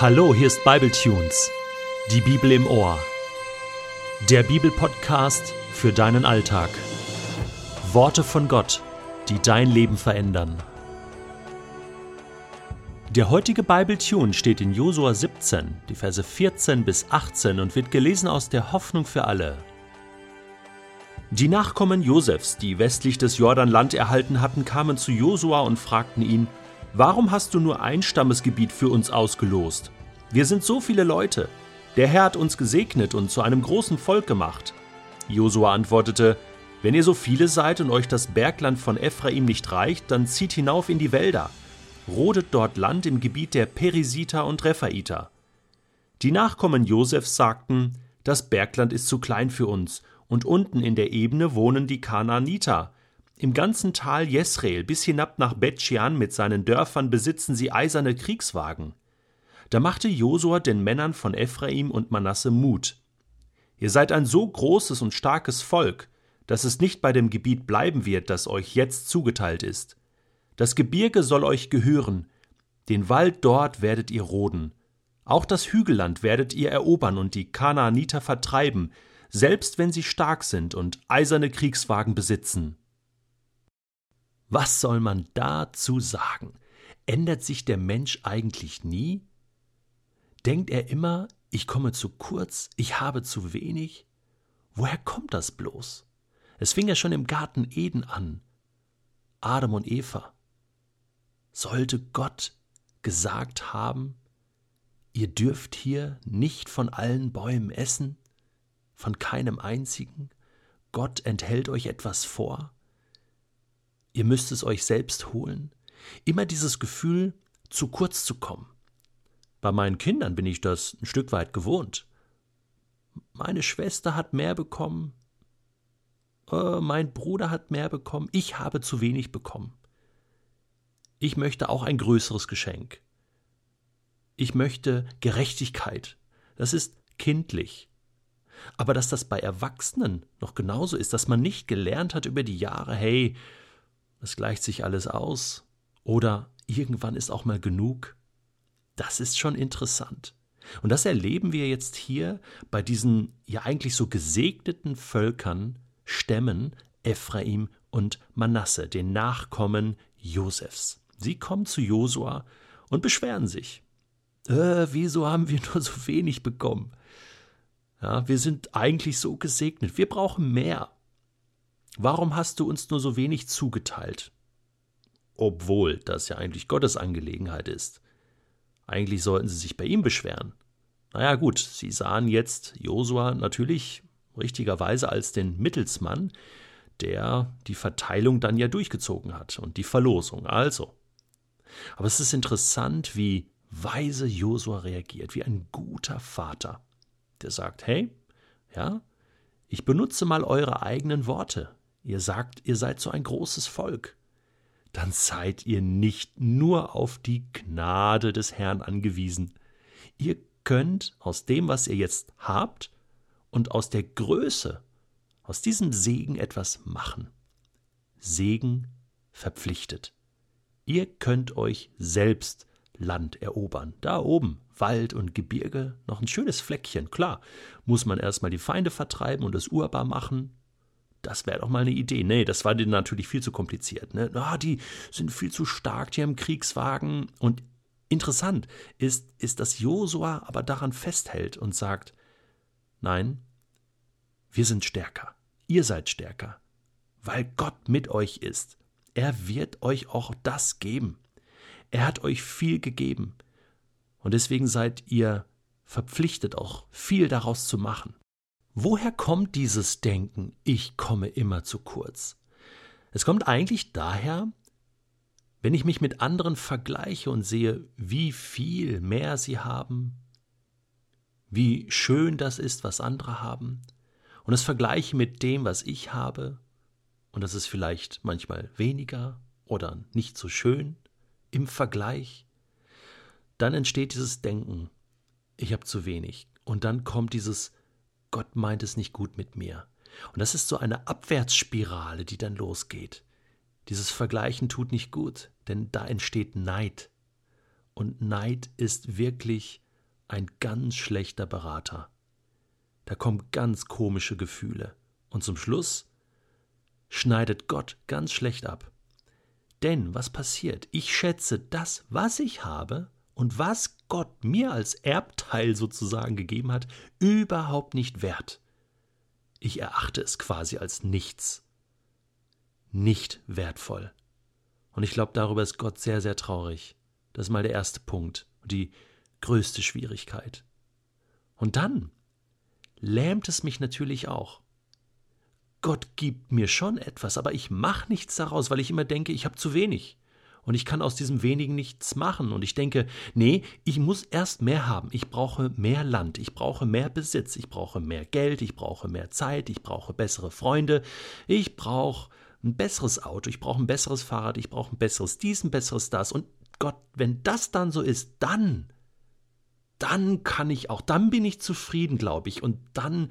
Hallo, hier ist Bibletunes, die Bibel im Ohr. Der Bibelpodcast für deinen Alltag. Worte von Gott, die dein Leben verändern. Der heutige Bibletune steht in Josua 17, die Verse 14 bis 18 und wird gelesen aus der Hoffnung für alle. Die Nachkommen Josefs, die westlich des Jordanland erhalten hatten, kamen zu Josua und fragten ihn: Warum hast du nur ein Stammesgebiet für uns ausgelost? Wir sind so viele Leute. Der Herr hat uns gesegnet und zu einem großen Volk gemacht. Josua antwortete, Wenn ihr so viele seid und euch das Bergland von Ephraim nicht reicht, dann zieht hinauf in die Wälder. Rodet dort Land im Gebiet der Perisiter und Rephaiter. Die Nachkommen Josefs sagten, das Bergland ist zu klein für uns, und unten in der Ebene wohnen die Kanaaniter, im ganzen Tal Jesreel bis hinab nach Bet-Shean mit seinen Dörfern besitzen sie eiserne Kriegswagen. Da machte Josua den Männern von Ephraim und Manasse Mut. Ihr seid ein so großes und starkes Volk, dass es nicht bei dem Gebiet bleiben wird, das euch jetzt zugeteilt ist. Das Gebirge soll euch gehören, den Wald dort werdet ihr roden. Auch das Hügelland werdet ihr erobern und die Kanaaniter vertreiben, selbst wenn sie stark sind und eiserne Kriegswagen besitzen. Was soll man dazu sagen? Ändert sich der Mensch eigentlich nie? Denkt er immer, ich komme zu kurz, ich habe zu wenig? Woher kommt das bloß? Es fing ja schon im Garten Eden an. Adam und Eva. Sollte Gott gesagt haben, ihr dürft hier nicht von allen Bäumen essen, von keinem einzigen, Gott enthält euch etwas vor? Ihr müsst es euch selbst holen. Immer dieses Gefühl, zu kurz zu kommen. Bei meinen Kindern bin ich das ein Stück weit gewohnt. Meine Schwester hat mehr bekommen, äh, mein Bruder hat mehr bekommen, ich habe zu wenig bekommen. Ich möchte auch ein größeres Geschenk. Ich möchte Gerechtigkeit. Das ist kindlich. Aber dass das bei Erwachsenen noch genauso ist, dass man nicht gelernt hat über die Jahre, hey, es gleicht sich alles aus oder irgendwann ist auch mal genug. Das ist schon interessant. Und das erleben wir jetzt hier bei diesen ja eigentlich so gesegneten Völkern, Stämmen, Ephraim und Manasse, den Nachkommen Josefs. Sie kommen zu Josua und beschweren sich. Äh, wieso haben wir nur so wenig bekommen? Ja, wir sind eigentlich so gesegnet. Wir brauchen mehr. Warum hast du uns nur so wenig zugeteilt? Obwohl das ja eigentlich Gottes Angelegenheit ist. Eigentlich sollten sie sich bei ihm beschweren. Naja, gut, sie sahen jetzt Josua natürlich richtigerweise als den Mittelsmann, der die Verteilung dann ja durchgezogen hat und die Verlosung. Also. Aber es ist interessant, wie weise Josua reagiert, wie ein guter Vater, der sagt: Hey, ja, ich benutze mal eure eigenen Worte ihr sagt, ihr seid so ein großes Volk, dann seid ihr nicht nur auf die Gnade des Herrn angewiesen. Ihr könnt aus dem, was ihr jetzt habt, und aus der Größe, aus diesem Segen etwas machen. Segen verpflichtet. Ihr könnt euch selbst Land erobern. Da oben, Wald und Gebirge, noch ein schönes Fleckchen. Klar, muss man erstmal die Feinde vertreiben und es urbar machen, das wäre doch mal eine Idee. Nee, das war denen natürlich viel zu kompliziert. Ne? Ah, die sind viel zu stark, die haben Kriegswagen. Und interessant ist, ist, dass Josua aber daran festhält und sagt, nein, wir sind stärker. Ihr seid stärker. Weil Gott mit euch ist. Er wird euch auch das geben. Er hat euch viel gegeben. Und deswegen seid ihr verpflichtet, auch viel daraus zu machen. Woher kommt dieses Denken, ich komme immer zu kurz? Es kommt eigentlich daher, wenn ich mich mit anderen vergleiche und sehe, wie viel mehr sie haben, wie schön das ist, was andere haben, und es vergleiche mit dem, was ich habe, und das ist vielleicht manchmal weniger oder nicht so schön im Vergleich, dann entsteht dieses Denken, ich habe zu wenig. Und dann kommt dieses Gott meint es nicht gut mit mir. Und das ist so eine Abwärtsspirale, die dann losgeht. Dieses Vergleichen tut nicht gut, denn da entsteht Neid. Und Neid ist wirklich ein ganz schlechter Berater. Da kommen ganz komische Gefühle. Und zum Schluss schneidet Gott ganz schlecht ab. Denn was passiert? Ich schätze das, was ich habe und was Gott mir als Erbteil sozusagen gegeben hat, überhaupt nicht wert. Ich erachte es quasi als nichts. Nicht wertvoll. Und ich glaube, darüber ist Gott sehr, sehr traurig. Das ist mal der erste Punkt und die größte Schwierigkeit. Und dann lähmt es mich natürlich auch. Gott gibt mir schon etwas, aber ich mache nichts daraus, weil ich immer denke, ich habe zu wenig. Und ich kann aus diesem wenigen nichts machen. Und ich denke, nee, ich muss erst mehr haben. Ich brauche mehr Land, ich brauche mehr Besitz, ich brauche mehr Geld, ich brauche mehr Zeit, ich brauche bessere Freunde, ich brauche ein besseres Auto, ich brauche ein besseres Fahrrad, ich brauche ein besseres dies, ein besseres das. Und Gott, wenn das dann so ist, dann, dann kann ich auch, dann bin ich zufrieden, glaube ich. Und dann,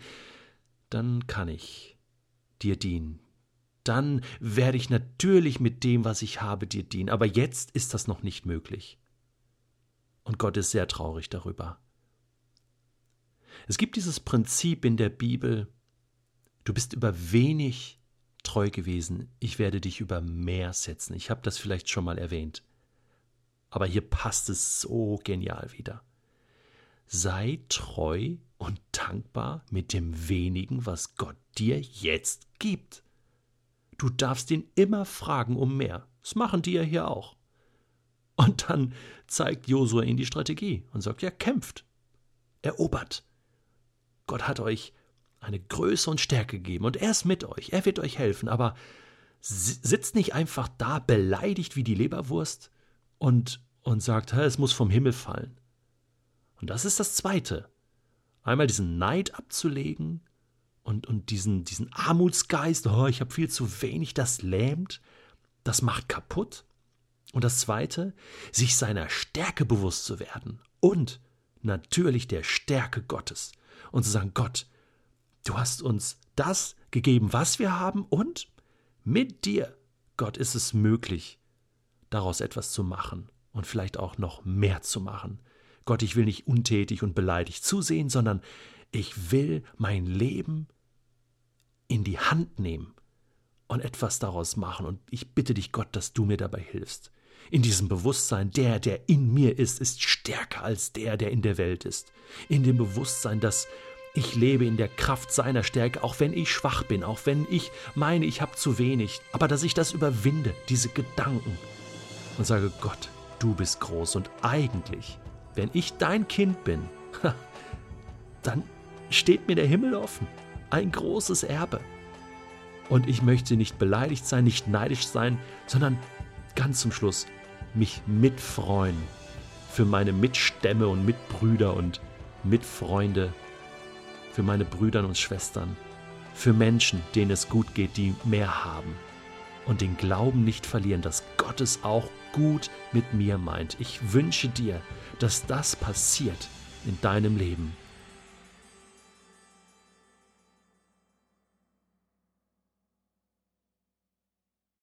dann kann ich dir dienen. Dann werde ich natürlich mit dem, was ich habe, dir dienen. Aber jetzt ist das noch nicht möglich. Und Gott ist sehr traurig darüber. Es gibt dieses Prinzip in der Bibel, du bist über wenig treu gewesen, ich werde dich über mehr setzen. Ich habe das vielleicht schon mal erwähnt. Aber hier passt es so genial wieder. Sei treu und dankbar mit dem wenigen, was Gott dir jetzt gibt. Du darfst ihn immer fragen um mehr. Das machen die ja hier auch. Und dann zeigt Josua ihnen die Strategie und sagt, ja, kämpft, erobert. Gott hat euch eine Größe und Stärke gegeben und er ist mit euch, er wird euch helfen, aber sitzt nicht einfach da beleidigt wie die Leberwurst und, und sagt, es muss vom Himmel fallen. Und das ist das Zweite. Einmal diesen Neid abzulegen und, und diesen, diesen Armutsgeist, oh, ich habe viel zu wenig, das lähmt, das macht kaputt. Und das Zweite, sich seiner Stärke bewusst zu werden und natürlich der Stärke Gottes und zu sagen, Gott, du hast uns das gegeben, was wir haben und mit dir, Gott, ist es möglich, daraus etwas zu machen und vielleicht auch noch mehr zu machen. Gott, ich will nicht untätig und beleidigt zusehen, sondern ich will mein Leben in die Hand nehmen und etwas daraus machen. Und ich bitte dich, Gott, dass du mir dabei hilfst. In diesem Bewusstsein, der, der in mir ist, ist stärker als der, der in der Welt ist. In dem Bewusstsein, dass ich lebe in der Kraft seiner Stärke, auch wenn ich schwach bin, auch wenn ich meine, ich habe zu wenig, aber dass ich das überwinde, diese Gedanken, und sage, Gott, du bist groß und eigentlich, wenn ich dein Kind bin, dann steht mir der Himmel offen ein großes Erbe. Und ich möchte nicht beleidigt sein, nicht neidisch sein, sondern ganz zum Schluss mich mitfreuen für meine Mitstämme und Mitbrüder und Mitfreunde, für meine Brüder und Schwestern, für Menschen, denen es gut geht, die mehr haben. Und den Glauben nicht verlieren, dass Gott es auch gut mit mir meint. Ich wünsche dir, dass das passiert in deinem Leben.